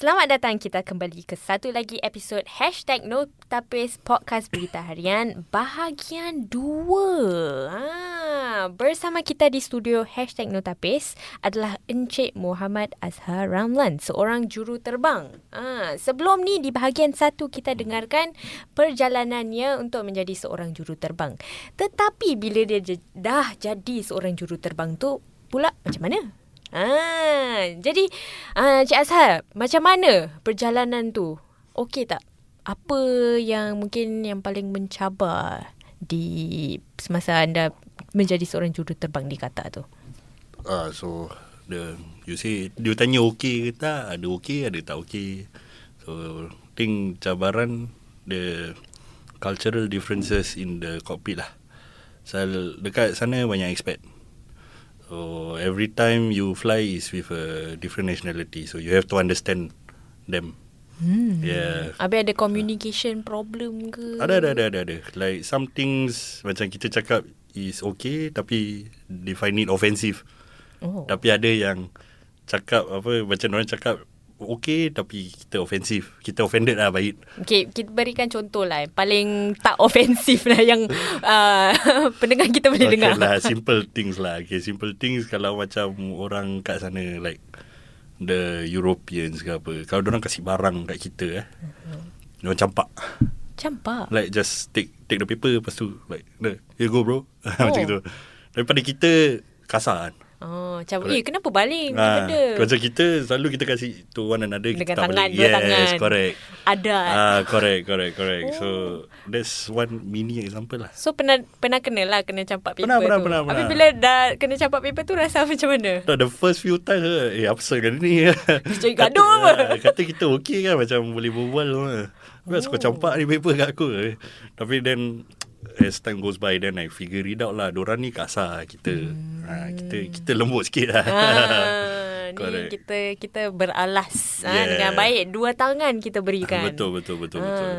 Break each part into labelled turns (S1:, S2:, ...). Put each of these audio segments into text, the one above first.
S1: Selamat datang kita kembali ke satu lagi episod Hashtag No Tapis Podcast Berita Harian Bahagian 2 ha, Bersama kita di studio Hashtag No Tapis Adalah Encik Muhammad Azhar Ramlan Seorang juru terbang. Ha, Sebelum ni di bahagian satu kita dengarkan Perjalanannya untuk menjadi seorang juru terbang. Tetapi bila dia dah jadi seorang juru terbang tu Pula macam mana? Ah, jadi ah, Cik Azhar, macam mana perjalanan tu? Okey tak? Apa yang mungkin yang paling mencabar di semasa anda menjadi seorang juruterbang di Qatar tu?
S2: Ah, uh, so the you say dia tanya okey ke tak? Ada okey, ada tak okey. So think cabaran the cultural differences in the cockpit lah. So dekat sana banyak expat. So every time you fly is with a different nationality. So you have to understand them.
S1: Hmm. Yeah. Habis ada communication uh, problem ke?
S2: Ada, ada, ada, ada, ada. Like some things macam kita cakap is okay tapi they find it offensive. Oh. Tapi ada yang cakap apa macam orang cakap okay tapi kita ofensif. Kita offended lah baik.
S1: Okay, kita berikan contoh lah. Paling tak ofensif lah yang uh, pendengar kita boleh okay dengar.
S2: lah, simple things lah. Okay, simple things kalau macam orang kat sana like the Europeans ke apa. Kalau orang kasih barang kat kita eh. Uh-huh. Diorang campak.
S1: Campak?
S2: Like just take take the paper lepas tu like, here go bro. Oh. macam tu. Daripada kita kasar kan.
S1: Oh, macam, eh kenapa baling? Ha, benda?
S2: Macam kita, selalu kita kasih to one another.
S1: Dengan
S2: kita
S1: tangan,
S2: balik.
S1: dua
S2: yes,
S1: tangan.
S2: Yes, correct.
S1: Ada.
S2: Ah, correct, correct, correct. Oh. So, that's one mini example lah.
S1: So, pernah pernah kena lah kena campak paper
S2: pernah,
S1: tu?
S2: Pernah, pernah, pernah.
S1: Tapi bila dah kena campak paper tu, rasa macam mana?
S2: No, the first few times, eh, apa kali ni?
S1: Jadi gaduh apa?
S2: Kata kita okey kan, macam boleh berbual. Aku oh. suka campak ni paper kat aku. Tapi then, as time goes by then I figure it out lah Diorang ni kasar kita hmm. ha, kita kita lembut sikit lah ha,
S1: ni kita kita beralas yeah. ha, dengan baik dua tangan kita berikan
S2: betul betul betul ha. betul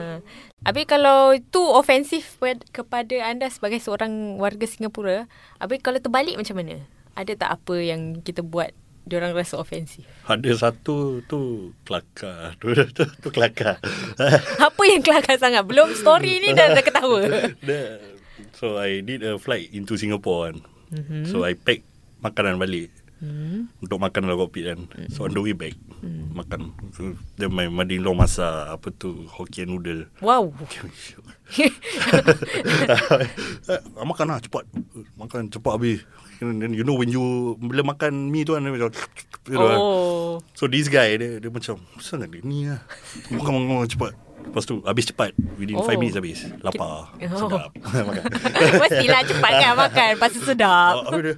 S1: Habis kalau itu ofensif kepada anda sebagai seorang warga Singapura Habis kalau terbalik macam mana? Ada tak apa yang kita buat orang rasa ofensif.
S2: Ada satu tu kelakar. Tu tu, tu kelakar.
S1: Apa yang kelakar sangat? Belum story ni dah dah ketawa.
S2: so I did a flight into Singapore kan. Mm-hmm. So I pack makanan balik. Mm. Untuk makan dalam kopi kan. Mm. So on the way back. Mm. Makan. So, then my mother-in-law masak apa tu Hokkien noodle.
S1: Wow.
S2: makan lah cepat. Makan cepat habis. And then you know when you bila makan mi tu kan macam you know, oh. So this guy dia dia macam sangat dia ni lah. Makan makan, makan cepat. Lepas tu habis cepat Within 5 oh. minutes habis Lapar oh. Sedap
S1: makan. Mestilah cepat kan makan Pasti sedap
S2: oh, dia,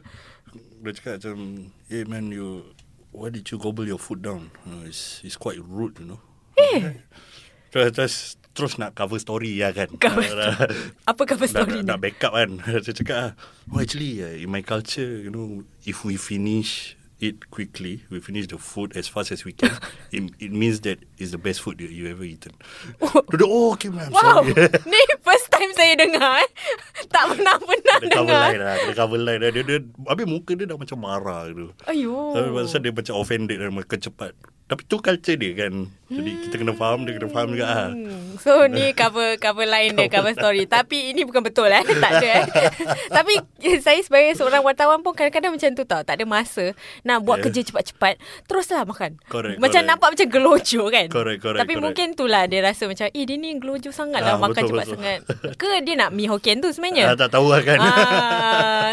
S2: dia cakap macam Hey man you Why did you gobble your food down uh, it's, it's quite rude you know Eh Terus, terus terus nak cover story ya kan.
S1: Cover Apa cover story
S2: nak, ni? Nak backup kan. Saya cakap, oh actually uh, in my culture, you know, if we finish it quickly, we finish the food as fast as we can, it, it means that it's the best food that you ever eaten. Oh, oh okay man,
S1: wow. sorry. Ni first time saya dengar. Eh. Tak pernah-pernah dengar.
S2: Cover line lah. Kena cover line lah. Dia, dia, habis muka dia dah macam marah gitu.
S1: Ayuh.
S2: Tapi masa dia macam offended dan makan cepat. Tapi tu culture dia kan. Jadi hmm. kita kena faham, dia kena faham juga. Ha.
S1: So ni cover cover line dia, cover story. Tapi ini bukan betul eh. tak ada eh. Tapi saya sebagai seorang wartawan pun kadang-kadang macam tu tau. Tak ada masa nak buat yeah. kerja cepat-cepat. Teruslah makan.
S2: Correct,
S1: macam
S2: correct.
S1: nampak macam gelojo kan.
S2: Correct, correct,
S1: Tapi
S2: correct.
S1: mungkin itulah dia rasa macam, eh dia ni gelojo sangat lah ha, makan betul, cepat betul. sangat. Ke dia nak mi Hokkien tu sebenarnya?
S2: Ha, tak tahu lah kan. Ha,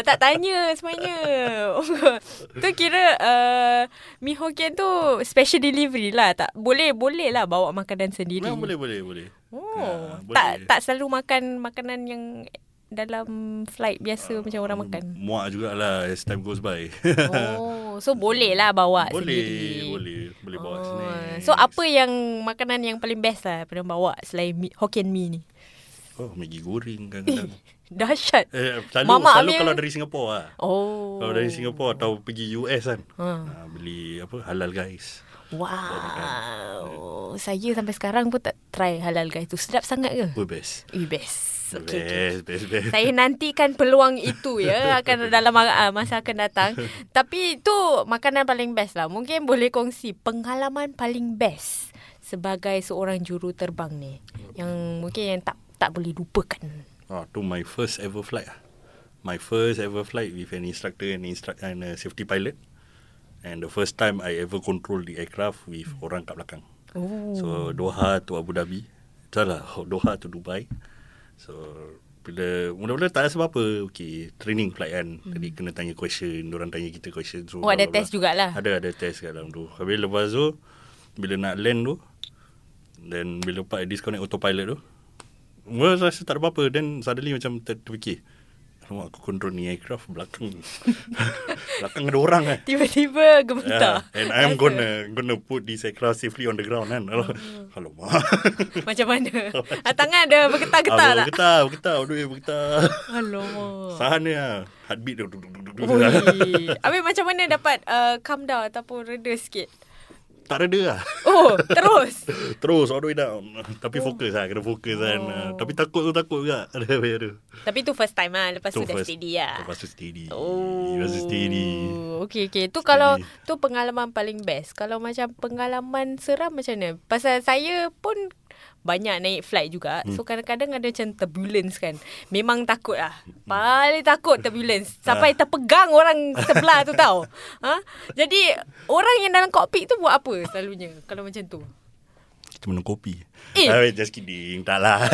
S1: tak tanya sebenarnya. tu kira uh, mi Hokkien tu special delivery lah tak boleh boleh lah bawa makanan sendiri.
S2: Memang boleh boleh boleh.
S1: Oh, ha, tak boleh. tak selalu makan makanan yang dalam flight biasa uh, macam orang makan.
S2: Muak jugalah as time goes by.
S1: oh, so boleh lah bawa
S2: boleh,
S1: sendiri.
S2: Boleh, boleh bawa oh. sendiri.
S1: So apa yang makanan yang paling best lah pernah bawa selain mi, Hokkien Mee ni?
S2: Oh, Maggi goreng kadang-kadang.
S1: Dahsyat.
S2: Eh, selalu Mama selalu ambil... kalau dari Singapura lah.
S1: Oh.
S2: Kalau dari Singapura atau pergi US kan. Ha. Ha, beli apa halal guys.
S1: Wow. Saya sampai sekarang pun tak try halal guys tu. Sedap sangat ke?
S2: Oh, best.
S1: Oh, best. best. Okay, okay.
S2: Best, best, best.
S1: Saya nantikan peluang itu ya akan dalam uh, masa akan datang. Tapi itu makanan paling best lah. Mungkin boleh kongsi pengalaman paling best sebagai seorang juru terbang ni. Yang mungkin yang tak tak boleh lupakan.
S2: Oh, tu my first ever flight lah. My first ever flight with an instructor and instruct and a safety pilot. And the first time I ever control the aircraft with orang kat belakang.
S1: Oh.
S2: So Doha to Abu Dhabi. Salah, Doha to Dubai. So bila mula-mula tak rasa apa-apa. Okay, training flight kan. Hmm. Jadi kena tanya question, orang tanya kita question. So,
S1: Oh, ada test jugalah.
S2: Ada ada test kat dalam tu. Habis lepas tu bila nak land tu then bila lepas disconnect autopilot tu Mula rasa tak ada apa-apa Then suddenly macam ter- terfikir Alamak aku control ni aircraft belakang Belakang ada orang kan
S1: Tiba-tiba gemetar.
S2: Yeah, and I'm gonna gonna put this aircraft safely on the ground kan. Alamak. Alamak.
S1: Macam mana? Ah, tangan ada bergetar-getar tak?
S2: Bergetar, bergetar, aduh bergetar.
S1: Alamak.
S2: Sahan dia. Heartbeat dia. duk, duk, duk, duk, duk.
S1: Habis macam mana dapat uh, calm down ataupun reda sikit?
S2: Tak reda lah.
S1: Oh, terus.
S2: Terus all the way down. Tapi fokus lah. Kena fokus kan.
S1: Oh.
S2: Tapi takut tu takut juga. Ada.
S1: Tapi tu first time lah. Lepas tu,
S2: Tu
S1: dah
S2: first.
S1: steady lah.
S2: Lepas tu steady.
S1: Oh.
S2: Lepas tu steady.
S1: Okay, okay. Tu kalau tu pengalaman paling best. Kalau macam pengalaman seram macam mana? Pasal saya pun banyak naik flight juga. Hmm. So kadang-kadang ada macam turbulence kan. Memang takut lah. Paling takut turbulence. Sampai terpegang orang sebelah tu tau. Ha? Jadi orang yang dalam cockpit tu buat apa selalunya kalau macam tu?
S2: Kita minum kopi.
S1: Eh.
S2: Ah, just kidding. Tak lah.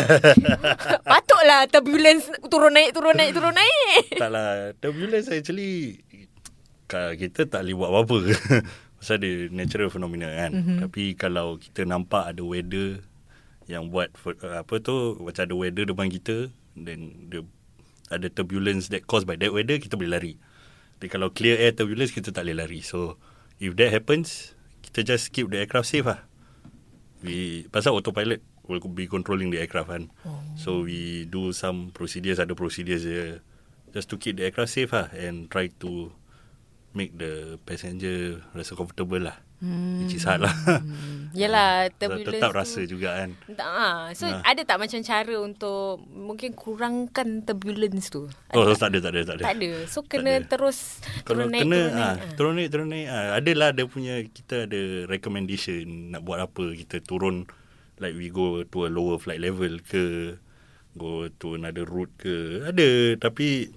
S1: Patutlah turbulence turun naik turun naik turun naik.
S2: tak lah. Turbulence actually kita tak boleh buat apa-apa. Pasal dia natural phenomena kan. Mm-hmm. Tapi kalau kita nampak ada weather yang buat uh, apa tu macam ada weather depan kita then the ada turbulence that caused by that weather kita boleh lari. Tapi kalau clear air turbulence kita tak boleh lari. So if that happens kita just keep the aircraft safe lah. We pasal autopilot will be controlling the aircraft kan. Oh. So we do some procedures ada procedures je just to keep the aircraft safe lah and try to make the passenger rasa comfortable lah. Hmm. Which is hard lah.
S1: Hmm. Yelah, turbulence
S2: Tetap
S1: tu-
S2: rasa juga kan.
S1: Tak, ah. So
S2: Nah.
S1: ada tak macam cara untuk mungkin kurangkan turbulence tu?
S2: Oh,
S1: Ada
S2: tak ada, tak ada, tak ada.
S1: Tak ada. So
S2: Tak
S1: kena
S2: ada.
S1: terus
S2: Kalau
S1: turun naik,
S2: kena
S1: turun naik.
S2: ah,
S1: ah.
S2: turun naik turun naik ah, adalah ada punya kita ada recommendation nak buat apa kita turun like we go to a lower flight level ke go to another route ke ada tapi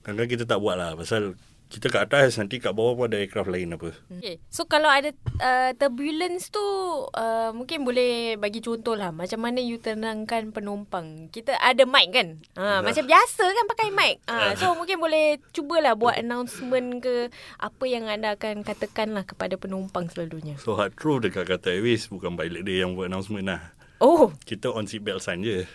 S2: kadang-kadang kita tak buat lah pasal kita kat atas nanti kat bawah pun ada aircraft lain apa
S1: Okay. So kalau ada uh, turbulence tu uh, mungkin boleh bagi contoh lah macam mana you tenangkan penumpang. Kita ada mic kan? Ha,
S2: Ya.
S1: macam biasa kan pakai mic. Ha, so mungkin boleh cubalah buat announcement ke apa yang anda akan katakan lah kepada penumpang selalunya.
S2: so hard true dekat kata Airways bukan pilot dia yang buat announcement lah
S1: Oh,
S2: kita on seat belt sign je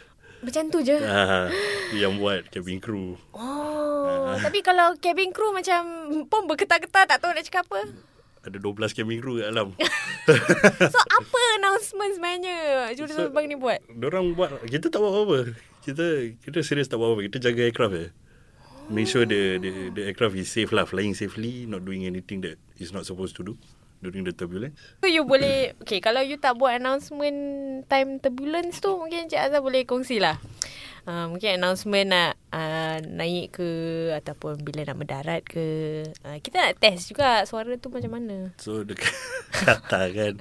S1: macam tu je.
S2: ah, yang buat cabin crew.
S1: Oh, tapi kalau cabin crew macam pun bergetar-getar tak tahu nak cakap apa.
S2: ada 12 cabin crew kat dalam.
S1: So apa announcement sebenarnya juru
S2: So-
S1: terbang ni buat?
S2: Diorang buat Kita tak buat apa-apa. Kita Kita serius tak buat apa-apa. Kita jaga aircraft je. Make sure the, the the aircraft is safe lah. Flying safely Not doing anything that Is not supposed to do During the turbulence?
S1: So you boleh Okay kalau you tak buat announcement Time turbulence tu Mungkin Cik Azhar boleh kongsi lah. Uh, Mungkin announcement nak uh, Naik ke Ataupun bila nak mendarat ke. Uh, Kita nak test juga Suara tu macam mana.
S2: So dekat Kata kan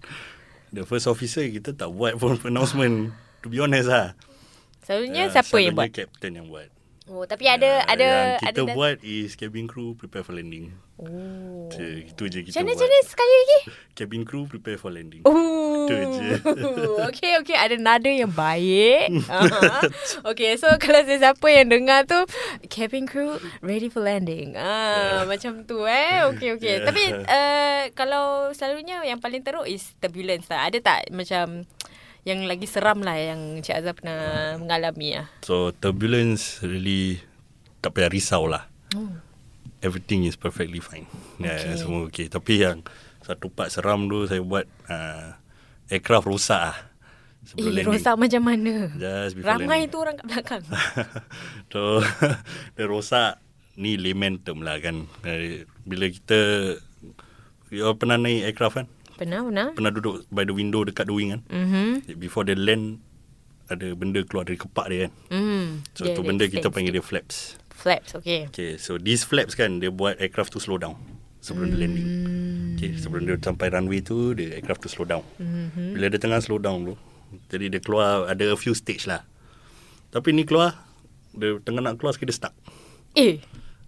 S2: The first officer Kita tak buat pun announcement. To be honest lah.
S1: Selalunya
S2: Ah,
S1: siapa yang buat?
S2: selalunya captain yang buat
S1: Oh tapi ada
S2: Ah,
S1: ada
S2: Yang kita
S1: ada
S2: buat Is cabin crew Prepare for landing
S1: Oh.
S2: Je, Itu je kita
S1: mana
S2: buat
S1: macam sekali lagi?
S2: Cabin crew Prepare for landing
S1: Oh.
S2: Itu je.
S1: okay, okay. Ada nada yang baik. uh Okay, so kalau sesiapa yang dengar tu, cabin crew ready for landing. Ah, macam tu eh. Okay, okay.
S2: Yeah.
S1: Tapi uh, kalau selalunya yang paling teruk is turbulence lah. Ada tak macam yang lagi seram lah yang Cik Azhar pernah mengalami lah?
S2: So turbulence really tak payah risau lah.
S1: Oh.
S2: Everything is perfectly fine. Okay.
S1: Okay.
S2: Yeah, semua okay. Tapi yang satu part seram tu saya buat uh, aircraft rosak lah.
S1: Eh, rosak macam mana?
S2: Just before
S1: Ramai
S2: landing.
S1: tu orang kat belakang.
S2: so dia rosak ni layman term lah kan. Eh, Bila kita you all pernah naik aircraft kan?
S1: Pernah, pernah.
S2: Pernah duduk by the window dekat the wing kan?
S1: Mhm.
S2: Before they land ada benda keluar dari kepak dia kan.
S1: Hmm.
S2: So tu benda kita panggil dia flaps.
S1: Flaps, okay.
S2: Okay, so these flaps kan dia buat aircraft tu slow down sebelum dia landing. Okay, sebelum dia sampai runway tu, dia aircraft tu slow down.
S1: Mm-hmm.
S2: Bila dia tengah slow down tu, jadi dia keluar ada a few stage lah. Tapi ni keluar, dia tengah nak keluar sikit dia stuck.
S1: Eh,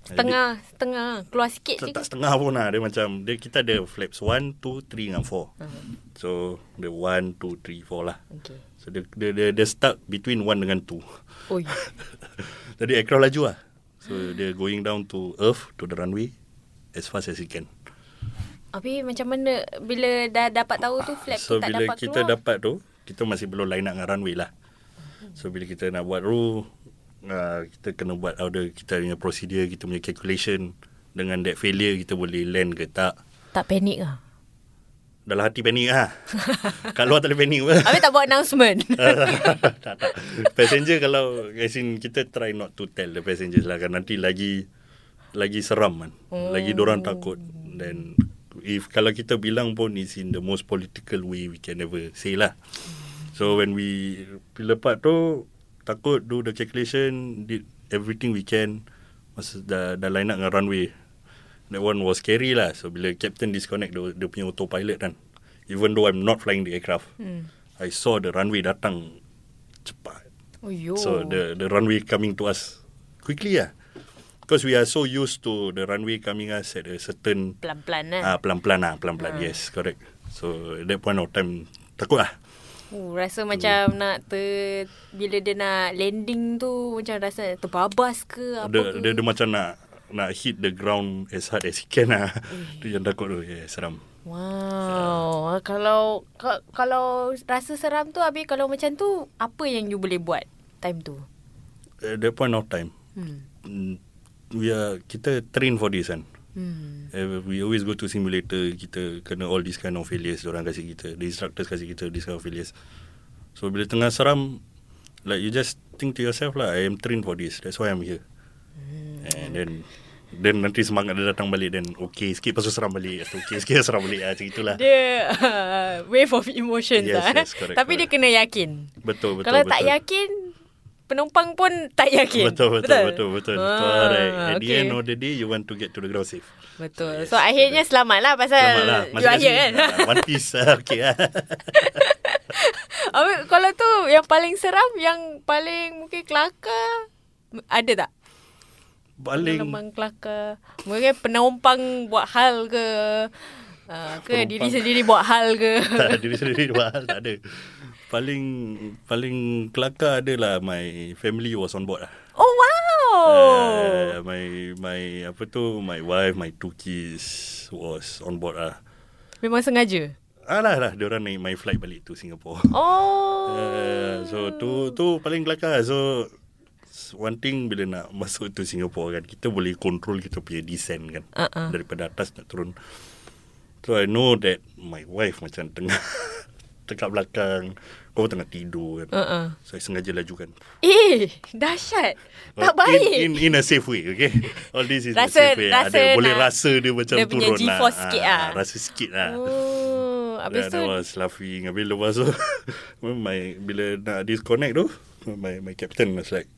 S1: setengah, setengah. Keluar sikit
S2: Tak,
S1: je.
S2: tak setengah pun lah. Dia macam, dia, kita ada flaps 1, 2, 3 dengan 4.
S1: Uh-huh.
S2: So, dia 1, 2, 3, 4 lah.
S1: Okay.
S2: So, dia, dia, dia, dia stuck between 1 dengan 2.
S1: Oi.
S2: Jadi aircraft laju lah. So, dia going down to earth, to the runway, as fast as he can.
S1: Habis macam mana bila dah dapat tahu tu flap
S2: So
S1: tu tak
S2: bila
S1: dapat
S2: kita
S1: keluar?
S2: dapat tu Kita masih belum line up dengan runway lah So bila kita nak buat rule uh, Kita kena buat order Kita punya procedure Kita punya calculation. Dengan that failure Kita boleh land ke tak?
S1: Tak panik lah.
S2: Dalam hati panik lah. Kat luar tak boleh panik pun.
S1: Habis tak buat announcement.
S2: tak, tak. Passenger kalau As in kita try not to tell the passengers lah kan. Nanti lagi Lagi seram kan Lagi orang takut. Then If kalau kita bilang pun Is in the most political way We can never say lah. So when we part tu Takut do the calculation Did everything we can Masa dah, dah line up dengan runway That one was scary lah So bila captain disconnect Dia, dia punya autopilot kan Even though I'm not flying the aircraft
S1: hmm.
S2: I saw the runway datang cepat.
S1: Oh yo.
S2: So the the runway coming to us quickly lah. Because we are so used to the runway coming us at a certain
S1: pelan-pelan kan.
S2: ah pelan-pelan lah, pelan-pelan. Yes, correct. So at that point of time takut lah.
S1: Uh, rasa macam nak ter bila dia nak landing tu macam rasa terbabas ke apa
S2: Dia,
S1: ke.
S2: dia, dia macam nak nak hit the ground as hard as he can lah. tu yang takut tu. Yeah, seram.
S1: Wow. Kalau ka, kalau rasa seram tu habis kalau macam tu apa yang you boleh buat time tu?
S2: At that point of time,
S1: Hmm.
S2: mm, we are kita train for this kan.
S1: Hmm.
S2: Uh, we always go to simulator Kita kena all these kind of failures Orang kasih kita The instructors kasih kita This kind of failures So bila tengah seram Like you just think to yourself lah I am trained for this That's why I'm here And then Then nanti semangat dia datang balik Then okay sikit Lepas tu seram balik okay sikit seram balik ah, Macam itulah
S1: Dia uh, wave of emotions
S2: Yes,
S1: lah.
S2: yes, correct,
S1: Tapi dia
S2: correct.
S1: kena yakin.
S2: Betul betul
S1: kalau
S2: betul.
S1: tak yakin penumpang pun tak yakin.
S2: Betul betul betul betul, betul.
S1: Ah,
S2: Correct At the
S1: okay.
S2: end of the day You want to get to the ground safe
S1: Betul.
S2: Yes,
S1: so akhirnya selamat lah pasal
S2: Selamat lah
S1: you here kan.
S2: ah, One piece ah, Okay lah
S1: Habis kalau tu yang paling seram yang paling mungkin kelakar ada tak?
S2: Paling
S1: Pengalaman kelakar. Mungkin penumpang buat hal ke uh, ke
S2: Penumpang.
S1: diri sendiri buat hal ke.
S2: tak diri sendiri buat hal tak ada. Paling paling kelakar adalah my family was on board lah.
S1: Oh wow.
S2: Uh, my my apa tu my wife my two kids was on board lah.
S1: Memang sengaja.
S2: Alah lah dia orang naik my flight balik to Singapore.
S1: Oh.
S2: Uh, so tu tu paling kelakar. So one thing bila nak masuk to Singapore kan kita boleh control kita punya descent kan
S1: Uh-uh.
S2: daripada atas nak turun. So I know that my wife macam tengah dekat belakang kau tengah tidur kan.
S1: Uh-uh.
S2: I sengaja lajukan.
S1: Eh, dahsyat. Tak baik.
S2: In, in, in a safe way, okay? All this is
S1: Rasa-
S2: a safe way.
S1: rasa
S2: Ada, boleh rasa dia macam
S1: dia punya
S2: turun lah.
S1: G-force sikit
S2: Ah,
S1: lah.
S2: Rasa sikit lah.
S1: Oh, habis tu
S2: I was laughing. Habis lepas tu, my, bila nak disconnect tu, my, my captain was like,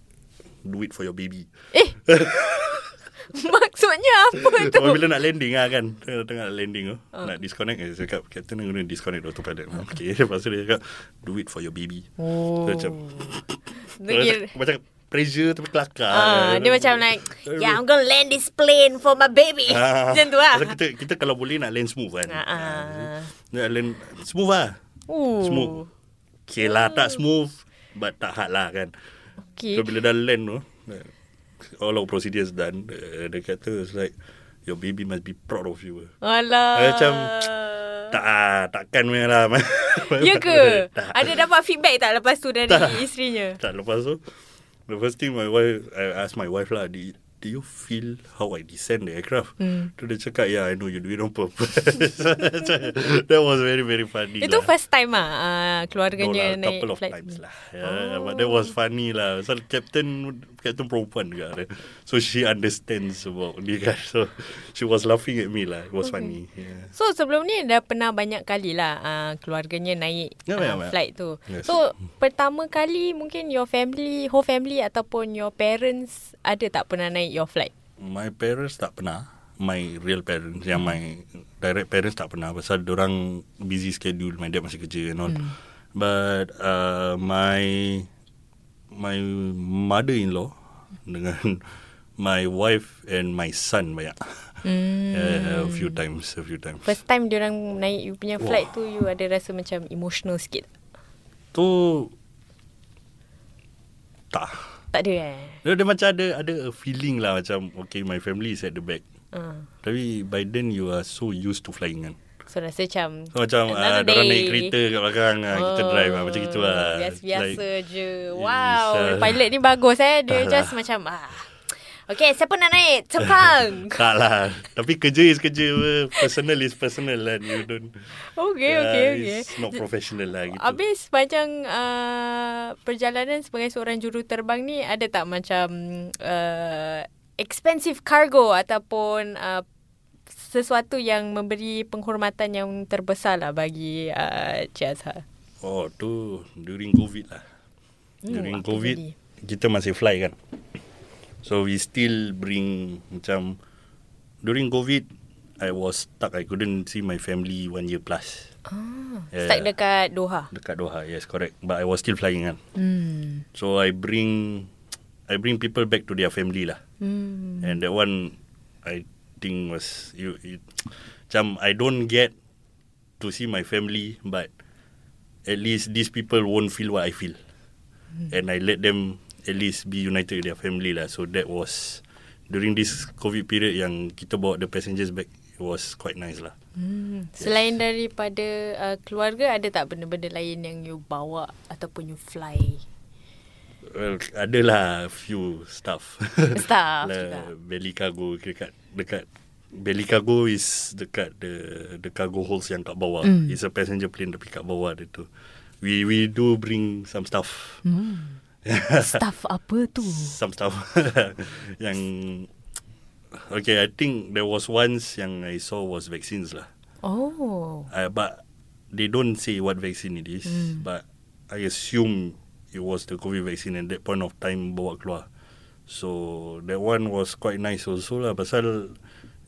S2: do it for your baby.
S1: eh. Maksudnya apa tu?
S2: Oh, bila nak landing lah kan Tengah, tengah nak landing tu uh. Nak disconnect Dia cakap Captain going to disconnect autopilot Okay Lepas tu dia cakap Do it for your baby
S1: Oh.
S2: So, macam Macam pressure tapi kelakar
S1: Ah, dia macam like, yeah, I'm gonna land this plane for my baby.
S2: Ah,
S1: Macam tu lah.
S2: kita, kita kalau boleh nak land smooth kan
S1: ah.
S2: Nak land smooth lah
S1: Ooh.
S2: Smooth Okay lah tak smooth But tak hard lah kan
S1: Okay.
S2: So bila dah land tu All our procedures done uh, Dia kata it's like Your baby must be proud of you
S1: Alah.
S2: Macam, Tak ah, takkan punya lah
S1: Ya ke?
S2: tak.
S1: Ada dapat feedback tak lepas tu dari
S2: Tak.
S1: isterinya?
S2: Tak lepas tu The first thing my wife I ask my wife lah Did, do you feel how I descend the aircraft?
S1: Hmm.
S2: Tu dia cakap, yeah, I know you do it on purpose. that was very, very funny
S1: Itu
S2: lah.
S1: first time ah uh,
S2: No
S1: keluarganya
S2: lah,
S1: naik
S2: couple of
S1: flight.
S2: times lah. Yeah, but that was funny lah. So captain, captain perempuan juga. dia. So she understands about ni kan. So she was laughing at me lah. It was funny. Yeah.
S1: So sebelum ni dah pernah banyak kali lah uh, keluarganya naik
S2: Ya,
S1: uh,
S2: banyak, banyak.
S1: flight tu.
S2: Yes.
S1: So pertama kali mungkin your family, whole family ataupun your parents ada tak pernah naik your flight?
S2: My parents tak pernah. My real parents, yang my direct parents tak pernah. Pasal orang busy schedule. My dad masih kerja and all.
S1: Hmm.
S2: But uh, my my mother-in-law dengan my wife and my son banyak.
S1: Hmm.
S2: Uh, a few times, a few times.
S1: First time diorang naik you punya
S2: Wah.
S1: flight tu you ada rasa macam emotional sikit?
S2: Tu tak.
S1: Tak ada eh?
S2: Dia, dia macam ada ada a feeling lah macam okay my family is at the back.
S1: Uh.
S2: Tapi by then you are so used to flying kan.
S1: So rasa macam
S2: So macam ah, uh,
S1: day.
S2: naik kereta kat belakang ah, kita
S1: Oh,
S2: drive ah, macam gitu lah.
S1: Biasa-biasa
S2: Like,
S1: je.
S2: Yes,
S1: Wow,
S2: ah.
S1: pilot ni bagus eh. Dia
S2: Ah
S1: just
S2: lah.
S1: macam ah. Okay, siapa nak naik? Cepang.
S2: tak lah. Tapi kerja is kerja. Personal is personal lah. You don't.
S1: okay,
S2: Yeah,
S1: okay, okay.
S2: It's not professional lah gitu.
S1: Habis sepanjang uh, perjalanan sebagai seorang juru terbang ni ada tak macam uh, expensive cargo ataupun uh, sesuatu yang memberi penghormatan yang terbesar lah bagi uh, Cik Azhar?
S2: Oh tu during COVID lah.
S1: Hmm,
S2: during COVID
S1: jadi?
S2: kita masih fly kan. So we still bring macam during COVID I was stuck. I couldn't see my family one year plus.
S1: Ah,
S2: Yeah.
S1: Start dekat Doha.
S2: Dekat Doha, yes correct. But I was still flying kan.
S1: Hmm.
S2: So I bring I bring people back to their family lah.
S1: Hmm.
S2: And that one I think was you it, macam I don't get to see my family but at least these people won't feel what I feel. And I let them at least be united with their family lah. So that was during this COVID period yang kita bawa the passengers back it was quite nice lah.
S1: Hmm. Selain daripada uh, keluarga, ada tak benda-benda lain yang you bawa ataupun you fly?
S2: Well, adalah few stuff.
S1: Stuff
S2: lah,
S1: juga.
S2: belly cargo dekat dekat belly cargo is dekat the the cargo holes yang kat bawah.
S1: Mm.
S2: It's a passenger plane tapi kat bawah dia tu. We we do bring some stuff.
S1: Hmm. Staff apa tu?
S2: some stuff yang Okay, I think there was once yang I saw was vaccines lah.
S1: Oh.
S2: Uh, but they don't say what vaccine it is.
S1: Mm.
S2: But I assume it was the COVID vaccine at that point of time bawa keluar. So that one was quite nice also lah. Pasal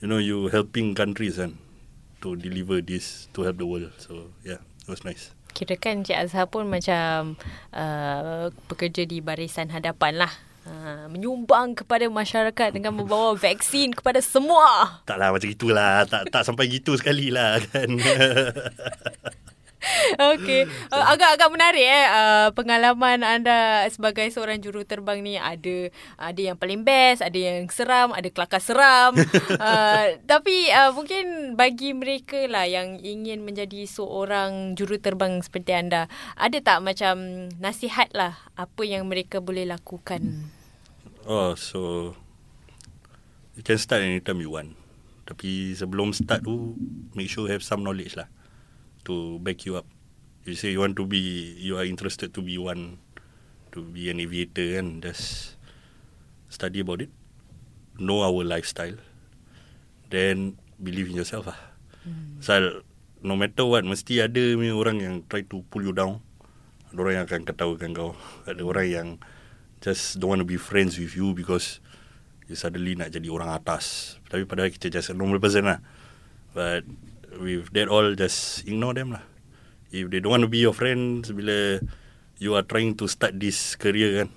S2: you know you helping countries kan to deliver this to help the world. So yeah, it was nice.
S1: Kira kan Cik Azhar pun macam uh, bekerja di barisan hadapan lah. Uh, menyumbang kepada masyarakat dengan membawa vaksin kepada semua.
S2: Tak lah macam itulah. tak tak sampai gitu sekali lah kan.
S1: Okey, uh, agak-agak menarik eh uh, pengalaman anda sebagai seorang juru terbang ni ada ada yang paling best, ada yang seram, ada kelakar seram. uh, tapi uh, mungkin bagi mereka lah yang ingin menjadi seorang juru terbang seperti anda, ada tak macam nasihat lah apa yang mereka boleh lakukan?
S2: oh, so you can start anytime you want. Tapi sebelum start tu make sure have some knowledge lah to back you up. You say you want to be you are interested to be one to be an aviator kan just study about it. Know our lifestyle. Then believe in yourself lah. Hmm. So no matter what mesti ada orang yang try to pull you down. Ada orang yang akan ketawakan kau. Ada orang yang just don't want to be friends with you because you suddenly nak jadi orang atas. Tapi padahal kita just a normal person lah. But with that all, just ignore them lah. If they don't want to be your friends, bila you are trying to start this career kan,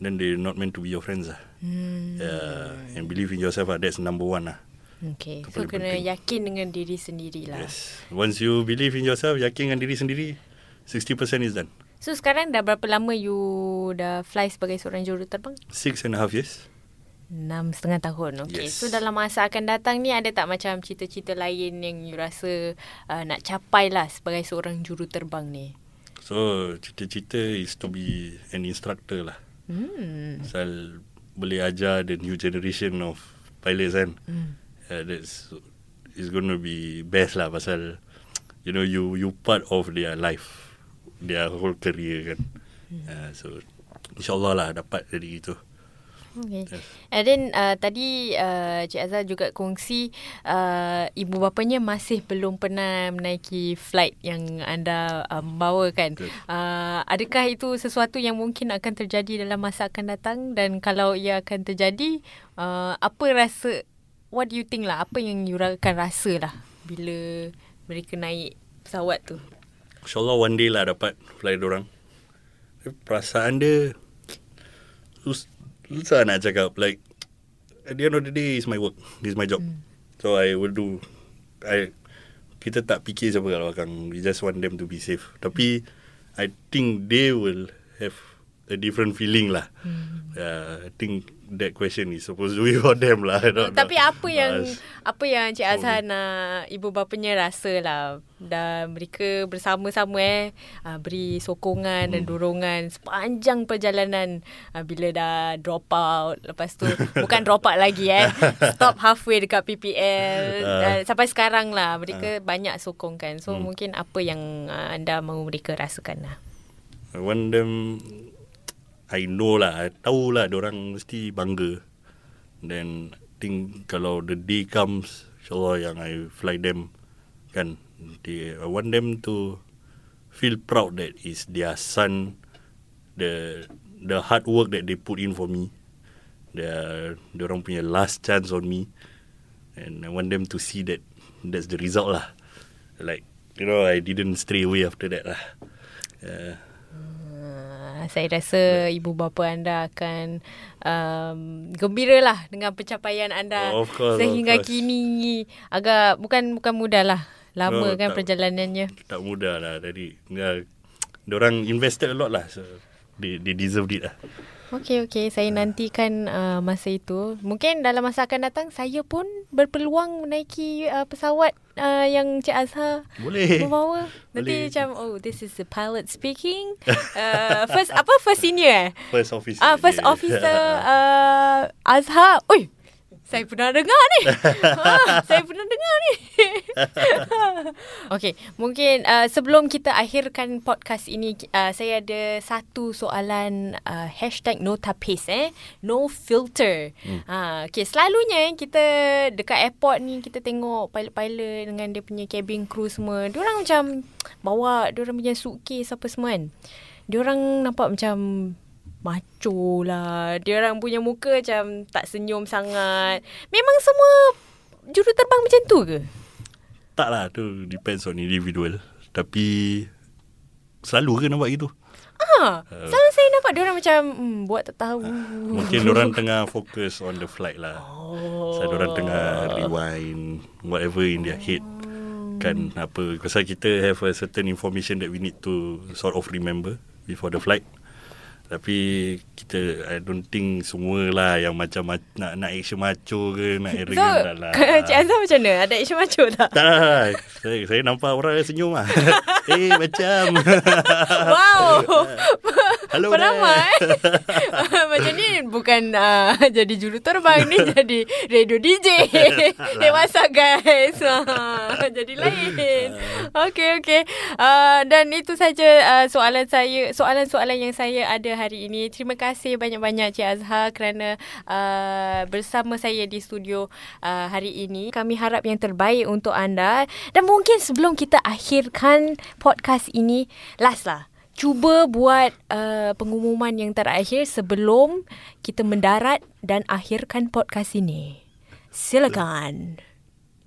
S2: then they're not meant to be your friends lah.
S1: Hmm.
S2: Yeah, and believe in yourself lah. That's number one lah.
S1: Okay,
S2: Itu
S1: so kena
S2: penting.
S1: yakin dengan diri sendiri lah.
S2: Yes. Once you believe in yourself, yakin dengan diri sendiri, 60% is done.
S1: So sekarang dah berapa lama you dah fly sebagai seorang juru terbang?
S2: Six and a half years.
S1: Enam setengah tahun. Okay.
S2: Yes.
S1: So dalam masa akan datang ni ada tak macam cita-cita lain yang you rasa uh, nak capai lah sebagai seorang juru terbang ni?
S2: So, cita-cita is to be an instructor lah.
S1: Hmm.
S2: Pasal boleh ajar the new generation of pilots kan.
S1: Hmm.
S2: Uh, that's is going to be best lah pasal you know you you part of their life, their whole career kan. Uh, so insyaallah lah dapat jadi itu.
S1: Okay.
S2: Yes.
S1: And then uh, tadi uh, Cik Azhar juga kongsi uh, ibu bapanya masih belum pernah menaiki flight yang anda um, bawa kan. Uh, adakah itu sesuatu yang mungkin akan terjadi dalam masa akan datang dan kalau ia akan terjadi uh, apa rasa what do you think lah apa yang you akan rasa lah bila mereka naik pesawat tu.
S2: InsyaAllah one day lah dapat fly orang. Perasaan dia sus- susah nak cakap. Like, at the end of the day, it's my work. This is my job.
S1: Hmm.
S2: So, I will do... I Kita tak fikir siapa kat belakang. We just want them to be safe. Tapi, I think they will have a different feeling lah.
S1: Hmm.
S2: Yeah, I think that question is supposed to be for them lah.
S1: Tapi
S2: know.
S1: apa yang
S2: Mas-
S1: apa yang Cik Azhar nak ibu bapanya rasa lah dan mereka bersama-sama eh uh, beri sokongan dan dorongan sepanjang perjalanan uh, bila dah drop out lepas tu bukan drop out lagi eh stop halfway dekat PPL
S2: Ah.
S1: dan sampai sekarang lah mereka banyak sokongkan so mungkin apa yang uh, anda mahu mereka rasakan lah
S2: I want them I know lah I tahu lah orang mesti bangga. Then think kalau the day comes InsyaAllah yang I fly them Kan I want them to Feel proud that is their son The the hard work that they put in for me. Their orang punya last chance on me. And I want them to see that That's the result lah. Like You know I didn't stray away after that lah.
S1: Uh, saya rasa ibu bapa anda akan um, gembira lah dengan pencapaian anda
S2: Oh, of course,
S1: sehingga
S2: of course.
S1: kini agak bukan bukan mudah lah lama
S2: No,
S1: kan
S2: tak-
S1: perjalanannya
S2: tak mudah lah tadi. Ya, orang invested a lot lah. So, they, they deserve it lah.
S1: Okey okey saya nantikan uh, masa itu mungkin dalam masa akan datang saya pun berpeluang menaiki uh, pesawat uh, yang Cik Azhar
S2: Boleh.
S1: membawa nanti
S2: Boleh.
S1: macam oh this is the pilot speaking uh, first apa first senior eh
S2: First officer.
S1: Ah, first
S2: dia.
S1: officer uh, Azhar. Oi, saya pernah dengar ni. ha, saya pernah dengar ni. okay, mungkin uh, sebelum kita akhirkan podcast ini, uh, saya ada satu soalan uh, hashtag no tapis eh. No filter. Hmm. Uh, okay, selalunya kita dekat airport ni, kita tengok pilot-pilot dengan dia punya cabin crew semua. Diorang macam bawa diorang punya suitcase apa semua kan. Diorang nampak macam macho lah. Dia orang punya muka macam tak senyum sangat. Memang semua juruterbang macam tu ke?
S2: Tak lah, tu depends on individual. Tapi, selalu ke nampak gitu?
S1: Ah, selalu saya nampak dia orang macam hmm, buat tak tahu.
S2: Mungkin orang tengah fokus on the flight lah.
S1: Oh.
S2: So, orang tengah rewind whatever in their head. Kan apa, pasal kita have a certain information that we need to sort of remember before the flight. Tapi kita I don't think semua lah yang macam ma- nak nak action macho ke nak
S1: So,
S2: arrogant tak lah.
S1: Cik Azhar macam mana? Ada action macho tak?
S2: Tak lah. Saya, saya nampak orang senyum lah. eh macam.
S1: Wow.
S2: Hello
S1: Peramai. macam ni bukan uh, jadi juruterbang ni jadi radio DJ. what's up guys? Ah, jadi lain. Okay, okay. Uh, dan itu saja uh, soalan saya, soalan-soalan yang saya ada hari ini. Terima kasih banyak-banyak Cik Azhar kerana uh, bersama saya di studio uh, hari ini. Kami harap yang terbaik untuk anda. Dan mungkin sebelum kita akhirkan podcast ini, last lah cuba buat uh, pengumuman yang terakhir sebelum kita mendarat dan akhirkan podcast ini. Silakan.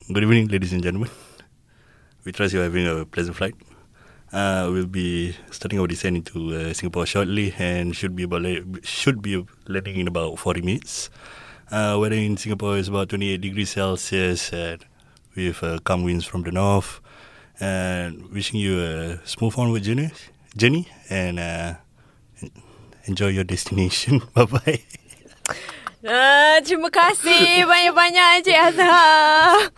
S2: Good evening, ladies and gentlemen. We trust you're having a pleasant flight. Uh, we'll be starting our descent into uh, Singapore shortly, and should be about should be landing in about 40 minutes. Uh, weather in Singapore is about 28 degrees Celsius, and with uh, calm winds from the north. And wishing you a smooth onward journey, journey and uh, enjoy your destination. bye bye.
S1: Uh, terima kasih banyak-banyak Encik Azhar.